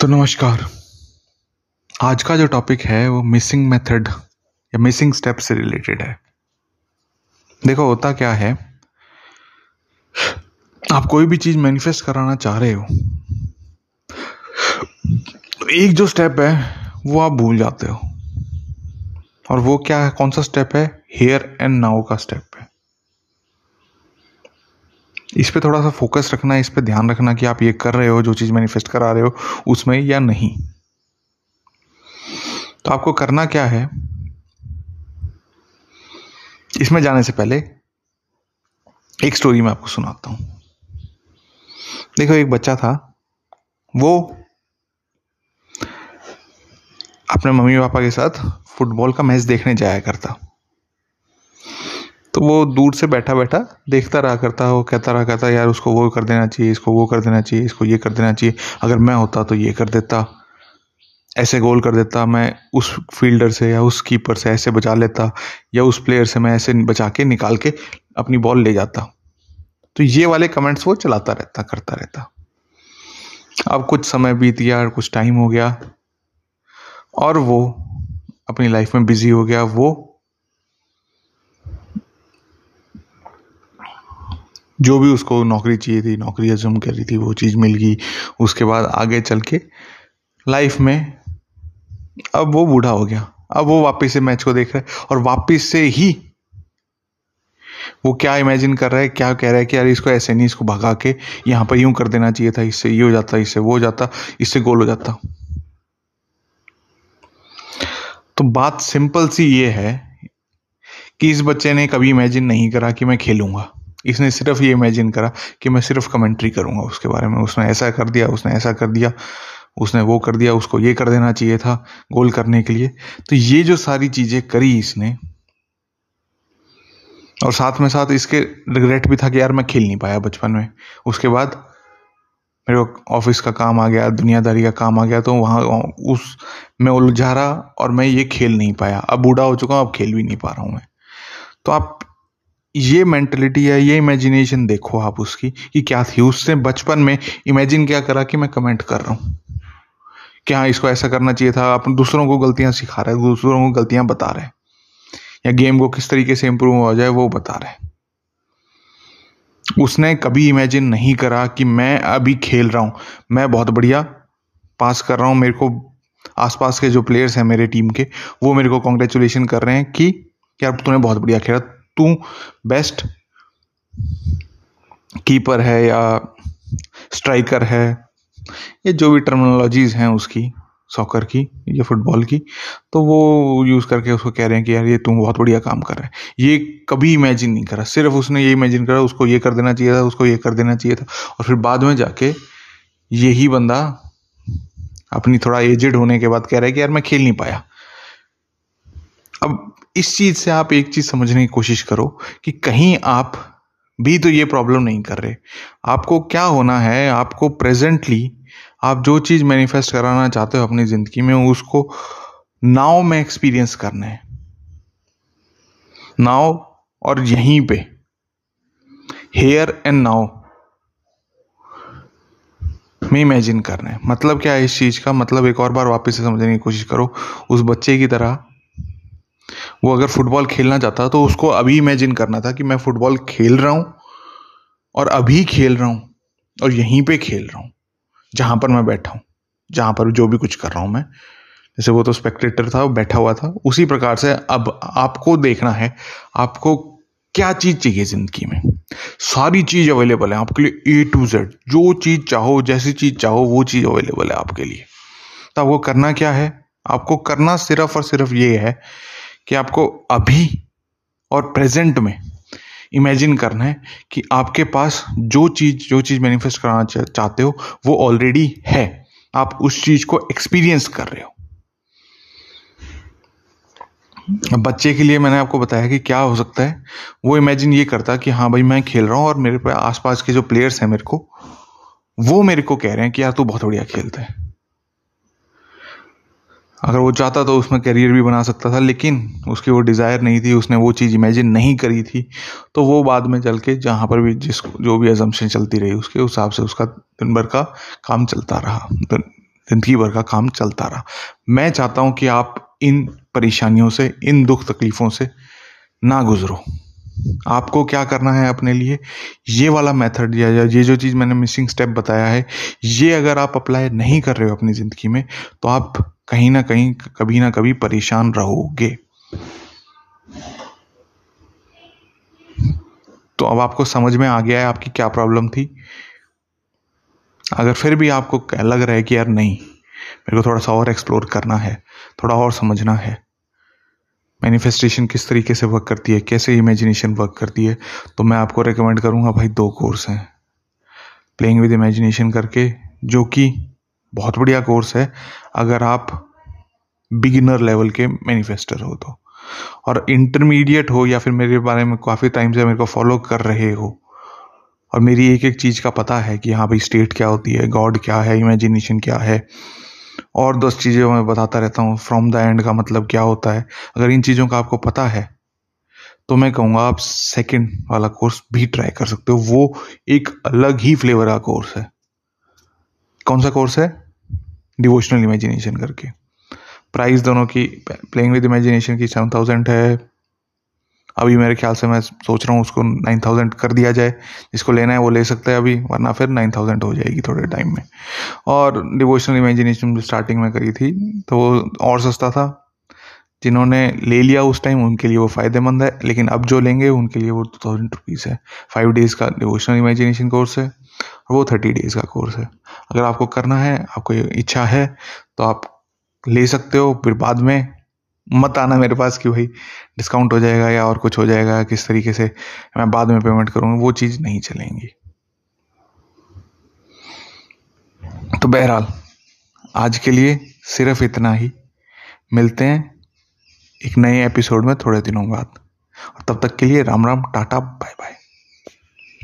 तो नमस्कार। आज का जो टॉपिक है, वो मिसिंग मेथड या मिसिंग स्टेप से रिलेटेड है। देखो, होता क्या है? आप कोई भी चीज़ मैनिफेस्ट कराना चाह रहे हो, एक जो स्टेप है, वो आप भूल जाते हो। और वो क्या है? कौन सा स्टेप है? हेयर एंड नाउ का स्टेप इस पर थोड़ा सा फोकस रखना, इस पर ध्यान रखना कि आप ये कर रहे हो, जो चीज़ मैनिफेस्ट करा रहे हो, उसमें या नहीं। तो आपको करना क्या है? इसमें जाने से पहले एक स्टोरी मैं आपको सुनाता हूँ। देखो, एक बच्चा था, वो अपने मम्मी पापा के साथ फुटबॉल का मैच देखने जाया करता। तो वो दूर से बैठा बैठा देखता रहा करता, वो कहता रहा करता, यार, उसको वो कर देना चाहिए, इसको वो कर देना चाहिए, इसको ये कर देना चाहिए। अगर मैं होता तो ये कर देता। ऐसे गोल कर देता, मैं उस फील्डर से या उस कीपर से ऐसे बचा लेता या उस प्लेयर से मैं ऐसे बचा के निकाल के अपनी बॉल ले जाता। तो ये वाले कमेंट्स वो चलाता रहता, करता रहता। अब कुछ समय बीत गया, कुछ टाइम हो गया और वो अपनी लाइफ में बिज़ी हो गया, वो जो भी उसको नौकरी चाहिए थी, नौकरी अजूम कर रही थी, वो चीज़ मिल गई। उसके बाद आगे चल के लाइफ में अब वो बूढ़ा हो गया। अब वो वापस से मैच को देख रहा है और वापस से ही वो क्या इमेजिन कर रहा है, क्या कह रहा है कि यार इसको ऐसे नहीं, इसको भगा के यहाँ पर यूँ कर देना चाहिए था, इससे ये हो जाता, इससे वो हो जाता, इससे गोल हो जाता। तो बात सिंपल सी ये है कि इस बच्चे ने कभी इमेजिन नहीं करा कि मैं खेलूँगा। इसने सिर्फ़ ये इमेजिन करा कि मैं सिर्फ़ कमेंट्री करूँगा उसके बारे में। उसने ऐसा कर दिया, उसने ऐसा कर दिया, उसने वो कर दिया, उसको ये कर देना चाहिए था गोल करने के लिए। तो ये जो सारी चीज़ें करी इसने, और साथ में साथ इसके रिग्रेट भी था कि यार मैं खेल नहीं पाया बचपन में। उसके बाद मेरे ऑफ़िस का काम आ गया, दुनियादारी का काम आ गया तो वहाँ, उस, मैं उलझा रहा और मैं ये खेल नहीं पाया। अब बूढ़ा हो चुका हूँ, अब खेल भी नहीं पा रहा हूँ मैं। तो आप ये मेंटलिटी है, ये इमेजिनेशन देखो आप उसकी कि क्या थी। उसने बचपन में इमेजिन क्या करा कि मैं कमेंट कर रहा हूँ। क्या इसको ऐसा करना चाहिए था? आप दूसरों को गलतियाँ सिखा रहे दूसरों को गलतियाँ बता रहे या गेम को किस तरीके से इंप्रूव हो जाए, वो बता रहे उसने कभी इमेजिन नहीं करा कि मैं अभी खेल रहा हूँ। मैं बहुत बढ़िया पास कर रहा हूँ। मेरे को आसपास के जो प्लेयर्स हैं मेरे टीम के, वो मेरे को कॉन्ग्रेचुलेशन कर रहे हैं कि, यार, तूने बहुत बढ़िया खेला। तू बेस्ट कीपर है या स्ट्राइकर है, ये जो भी टर्मिनोलॉजीज हैं उसकी सॉकर की या फुटबॉल की तो वो यूज़ करके उसको कह रहे हैं कि यार ये तुम बहुत बढ़िया काम कर रहे हैं। ये कभी इमेजिन नहीं करा। सिर्फ़ उसने ये इमेजिन करा, उसको ये कर देना चाहिए था, उसको ये कर देना चाहिए था। और फिर बाद में जाके यही बंदा अपनी थोड़ा एजेड होने के बाद कह रहा है कि यार मैं खेल नहीं पाया। अब इस चीज़ से आप एक चीज़ समझने की कोशिश करो कि कहीं आप भी तो ये प्रॉब्लम नहीं कर रहे। आपको क्या होना है? आपको प्रेजेंटली आप जो चीज़ मैनिफेस्ट कराना चाहते हो अपनी ज़िंदगी में, उसको नाव में एक्सपीरियंस करना है। नाव और यहीं पे। हेयर एंड नाव में इमेजिन करना है। मतलब क्या है इस चीज़ का? मतलब एक और बार वापस से समझने की कोशिश करो। उस बच्चे की तरह वो अगर फुटबॉल खेलना चाहता तो उसको अभी इमेजिन करना था कि मैं फुटबॉल खेल रहा हूँ और अभी खेल रहा हूँ और यहीं पे खेल रहा हूँ, जहाँ पर मैं बैठा हूँ, जहाँ पर जो भी कुछ कर रहा हूँ मैं। जैसे वो तो स्पेक्टेटर था बैठा हुआ था। उसी प्रकार से अब आपको देखना है, आपको क्या चीज़ चाहिए ज़िंदगी में। सारी चीज़ अवेलेबल है आपके लिए ए टू जेड जो चीज़ चाहो, जैसी चीज़ चाहो, वो चीज़ अवेलेबल है आपके लिए। तो आपको करना क्या है? आपको करना सिर्फ़ और सिर्फ़ ये है कि आपको अभी और प्रेजेंट में इमेजिन करना है कि आपके पास जो चीज़ जो चीज़ मैनिफेस्ट कराना चाहते हो, वो ऑलरेडी है। आप उस चीज़ को एक्सपीरियंस कर रहे हो। बच्चे के लिए मैंने आपको बताया कि क्या हो सकता है, वो इमेजिन ये करता कि हाँ भाई मैं खेल रहा हूँ और मेरे पे आसपास के जो प्लेयर्स हैं मेरे को, वो मेरे को कह रहे हैं कि यार तू बहुत बढ़िया खेलता है। अगर वो चाहता तो उसमें करियर भी बना सकता था, लेकिन उसकी वो डिज़ायर नहीं थी, उसने वो चीज़ इमेजिन नहीं करी थी। तो वो बाद में चल के जहाँ पर भी जिस जो भी एजम्पन चलती रही उसके हिसाब से उसका दिन भर का काम चलता रहा ज़िंदगी भर का काम चलता रहा। मैं चाहता हूँ कि आप इन परेशानियों से, इन दुख तकलीफ़ों से ना गुजरो। आपको क्या करना है अपने लिए? ये वाला मेथड या, ये जो चीज़ मैंने मिसिंग स्टेप बताया है, ये अगर आप अप्लाई नहीं कर रहे हो अपनी ज़िंदगी में तो आप कहीं ना कहीं, कभी ना कभी परेशान रहोगे। तो अब आपको समझ में आ गया है आपकी क्या प्रॉब्लम थी? अगर फिर भी आपको लग रहा है कि यार नहीं, मेरे को थोड़ा सा और एक्सप्लोर करना है, थोड़ा और समझना है। मैनिफेस्टेशन किस तरीके से वर्क करती है, कैसे इमेजिनेशन वर्क करती है तो मैं आपको रिकमेंड करूँगा भाई दो कोर्स हैं। प्लेइंग विद इमेजिनेशन करके, जो कि बहुत बढ़िया कोर्स है, अगर आप बिगिनर लेवल के मैनिफेस्टर हो तो। और इंटरमीडिएट हो या फिर मेरे बारे में काफ़ी टाइम से मेरे को फॉलो कर रहे हो, और मेरी एक एक चीज़ का पता है कि हाँ भाई स्टेट क्या होती है गॉड क्या है इमेजिनेशन क्या है, और दस चीज़ें मैं बताता रहता हूँ फ्रॉम द एंड का मतलब क्या होता है। अगर इन चीज़ों का आपको पता है तो मैं कहूँगा आप सेकंड वाला कोर्स भी ट्राई कर सकते हो, वो एक अलग ही फ्लेवर का कोर्स है। कौन सा कोर्स है? डिवोशनल इमेजिनेशन करके। प्राइस दोनों की प्लेइंग विद इमेजिनेशन की सेवन थाउज़ेंड है। अभी मेरे ख्याल से मैं सोच रहा हूँ उसको नाइन थाउज़ेंड कर दिया जाए। जिसको लेना है वो ले सकता है अभी, वरना फिर नाइन थाउज़ेंड हो जाएगी थोड़े टाइम में। और डिवोशनल इमेजिनेशन स्टार्टिंग में करी थी तो वो और सस्ता था। जिन्होंने ले लिया उस टाइम उनके लिए वो फ़ायदेमंद है। लेकिन अब जो लेंगे, उनके लिए वो टू थाउज़ेंड रुपीज़ है। फाइव डेज़ का डिवोशनल इमेजिनेशन कोर्स है, और वो थर्टी डेज़ का कोर्स है। अगर आपको करना है, आपको इच्छा है तो आप ले सकते हो। फिर बाद में मत आना मेरे पास कि भाई डिस्काउंट हो जाएगा या और कुछ हो जाएगा, किस तरीके से मैं बाद में पेमेंट करूँगा। वो चीज़ नहीं चलेंगी। तो बहरहाल, आज के लिए सिर्फ़ इतना ही। मिलते हैं एक नए एपिसोड में थोड़े दिनों बाद। और तब तक के लिए Ram Ram, tata bye bye